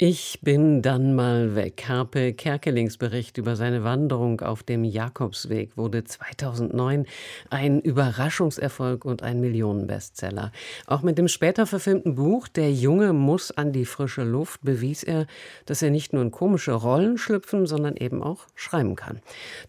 ich bin dann mal weg. Harpe Kerkelings Bericht über seine Wanderung auf dem Jakobsweg wurde 2009 ein Überraschungserfolg und ein Millionenbestseller. Auch mit dem später verfilmten Buch Der Junge muss an die frische Luft bewies er, dass er nicht nur in komische Rollen schlüpfen, sondern eben auch schreiben kann.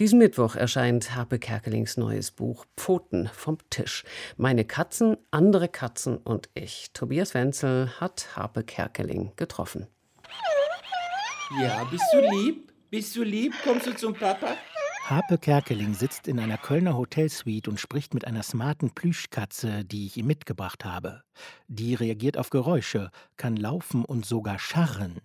Diesen Mittwoch erscheint Harpe Kerkelings neues Buch Pfoten vom Tisch. Meine Katzen, andere Katzen und ich. Tobias Wenzel hat Harpe Kerkeling getroffen. Ja, bist du lieb? Bist du lieb? Kommst du zum Papa? Harpe Kerkeling sitzt in einer Kölner Hotelsuite und spricht mit einer smarten Plüschkatze, die ich ihm mitgebracht habe. Die reagiert auf Geräusche, kann laufen und sogar scharren.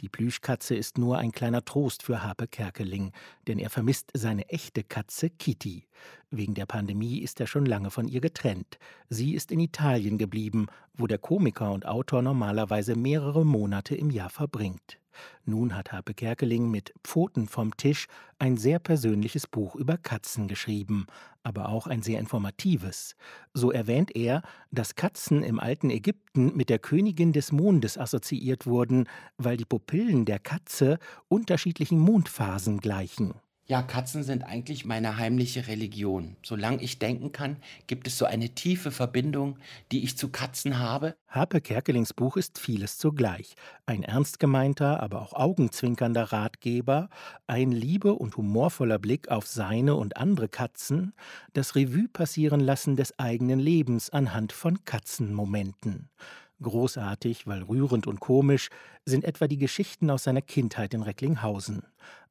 Die Plüschkatze ist nur ein kleiner Trost für Harpe Kerkeling, denn er vermisst seine echte Katze Kitty. Wegen der Pandemie ist er schon lange von ihr getrennt. Sie ist in Italien geblieben, wo der Komiker und Autor normalerweise mehrere Monate im Jahr verbringt. Nun hat Harpe Kerkeling mit Pfoten vom Tisch ein sehr persönliches Buch über Katzen geschrieben, aber auch ein sehr informatives. So erwähnt er, dass Katzen im alten Ägypten mit der Königin des Mondes assoziiert wurden, weil die Pupillen der Katze unterschiedlichen Mondphasen gleichen. Ja, Katzen sind eigentlich meine heimliche Religion. Solange ich denken kann, gibt es so eine tiefe Verbindung, die ich zu Katzen habe. Harpe Kerkelings Buch ist vieles zugleich. Ein ernst gemeinter, aber auch augenzwinkernder Ratgeber, ein liebe und humorvoller Blick auf seine und andere Katzen, das Revue passieren lassen des eigenen Lebens anhand von Katzenmomenten. Großartig, weil rührend und komisch, sind etwa die Geschichten aus seiner Kindheit in Recklinghausen.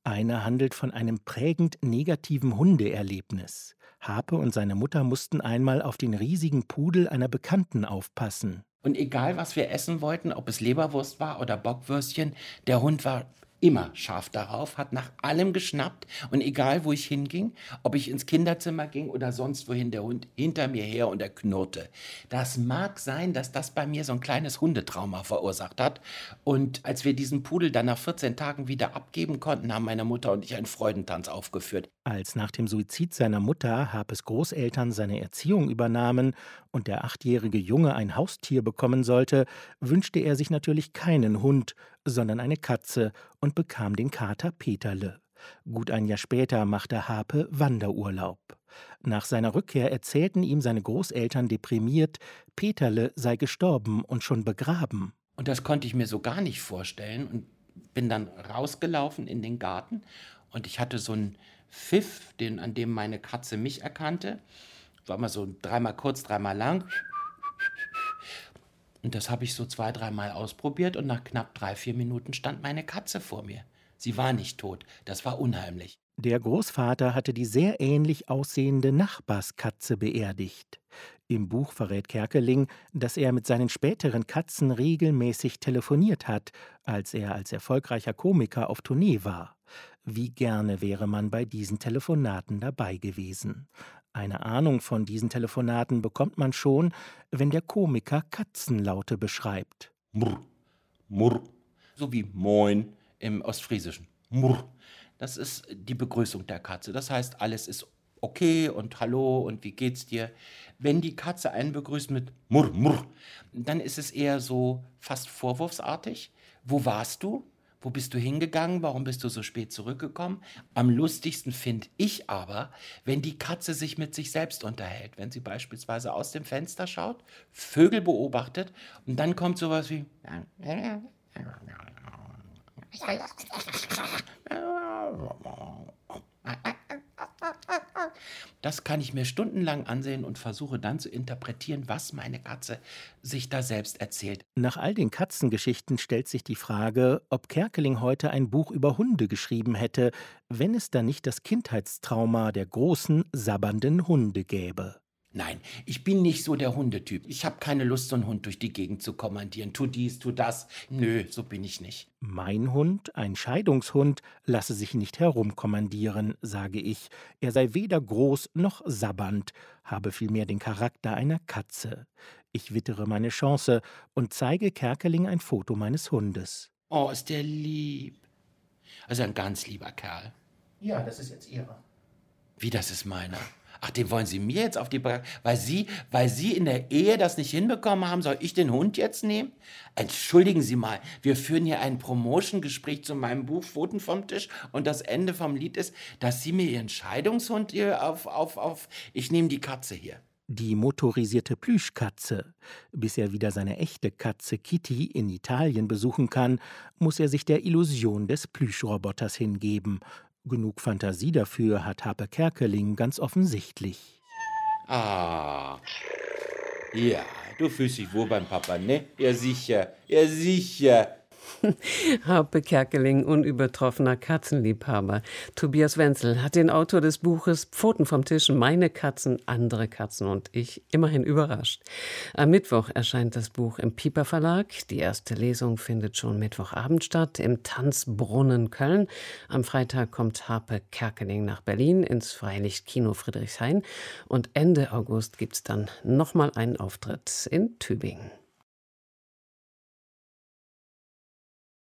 Eine handelt von einem prägend negativen Hundeerlebnis. Harpe und seine Mutter mussten einmal auf den riesigen Pudel einer Bekannten aufpassen. Und egal, was wir essen wollten, ob es Leberwurst war oder Bockwürstchen, der Hund war immer scharf darauf, hat nach allem geschnappt und egal wo ich hinging, ob ich ins Kinderzimmer ging oder sonst wohin, der Hund hinter mir her und er knurrte. Das mag sein, dass das bei mir so ein kleines Hundetrauma verursacht hat und als wir diesen Pudel dann nach 14 Tagen wieder abgeben konnten, haben meine Mutter und ich einen Freudentanz aufgeführt. Als nach dem Suizid seiner Mutter Harpes Großeltern seine Erziehung übernahmen und der achtjährige Junge ein Haustier bekommen sollte, wünschte er sich natürlich keinen Hund, sondern eine Katze und bekam den Kater Peterle. Gut ein Jahr später machte Harpe Wanderurlaub. Nach seiner Rückkehr erzählten ihm seine Großeltern deprimiert, Peterle sei gestorben und schon begraben. Und das konnte ich mir so gar nicht vorstellen und bin dann rausgelaufen in den Garten und ich hatte so einen Pfiff, den, an dem meine Katze mich erkannte. War mal so dreimal kurz, dreimal lang. Und das habe ich so zwei, dreimal ausprobiert und nach knapp drei, vier Minuten stand meine Katze vor mir. Sie war nicht tot. Das war unheimlich. Der Großvater hatte die sehr ähnlich aussehende Nachbarskatze beerdigt. Im Buch verrät Kerkeling, dass er mit seinen späteren Katzen regelmäßig telefoniert hat, als er als erfolgreicher Komiker auf Tournee war. Wie gerne wäre man bei diesen Telefonaten dabei gewesen. Eine Ahnung von diesen Telefonaten bekommt man schon, wenn der Komiker Katzenlaute beschreibt. Murr, murr, so wie Moin im Ostfriesischen. Murr. Das ist die Begrüßung der Katze. Das heißt, alles ist okay und hallo und wie geht's dir? Wenn die Katze einen begrüßt mit Murr, Murr, dann ist es eher so fast vorwurfsartig. Wo warst du? Wo bist du hingegangen? Warum bist du so spät zurückgekommen? Am lustigsten finde ich aber, wenn die Katze sich mit sich selbst unterhält. Wenn sie beispielsweise aus dem Fenster schaut, Vögel beobachtet und dann kommt sowas wie. Das kann ich mir stundenlang ansehen und versuche dann zu interpretieren, was meine Katze sich da selbst erzählt. Nach all den Katzengeschichten stellt sich die Frage, ob Kerkeling heute ein Buch über Hunde geschrieben hätte, wenn es da nicht das Kindheitstrauma der großen, sabbernden Hunde gäbe. Nein, ich bin nicht so der Hundetyp. Ich habe keine Lust, so einen Hund durch die Gegend zu kommandieren. Tu dies, tu das. Nö, so bin ich nicht. Mein Hund, ein Scheidungshund, lasse sich nicht herumkommandieren, sage ich. Er sei weder groß noch sabbernd, habe vielmehr den Charakter einer Katze. Ich wittere meine Chance und zeige Kerkeling ein Foto meines Hundes. Oh, ist der lieb. Also ein ganz lieber Kerl. Ja, das ist jetzt Ihrer. Wie, das ist meiner? Ach, den wollen Sie mir jetzt auf die Bra weil Sie, weil Sie in der Ehe das nicht hinbekommen haben, soll ich den Hund jetzt nehmen? Entschuldigen Sie mal, wir führen hier ein Promotion-Gespräch zu meinem Buch Pfoten vom Tisch und das Ende vom Lied ist, dass Sie mir Ihren Scheidungshund hier auf, auf, auf, ich nehme die Katze hier. Die motorisierte Plüschkatze. Bis er wieder seine echte Katze Kitty in Italien besuchen kann, muss er sich der Illusion des Plüschroboters hingeben Genug Fantasie dafür hat Harpe Kerkeling ganz offensichtlich. Ah. Ja, du fühlst dich wohl beim Papa, ne? Ja, sicher. Ja, sicher. Harpe Kerkeling, unübertroffener Katzenliebhaber. Tobias Wenzel hat den Autor des Buches Pfoten vom Tisch, meine Katzen, andere Katzen und ich immerhin überrascht. Am Mittwoch erscheint das Buch im Pieper Verlag. Die erste Lesung findet schon Mittwochabend statt im Tanzbrunnen Köln. Am Freitag kommt Harpe Kerkeling nach Berlin ins Freilichtkino Friedrichshain und Ende August gibt es dann nochmal einen Auftritt in Tübingen.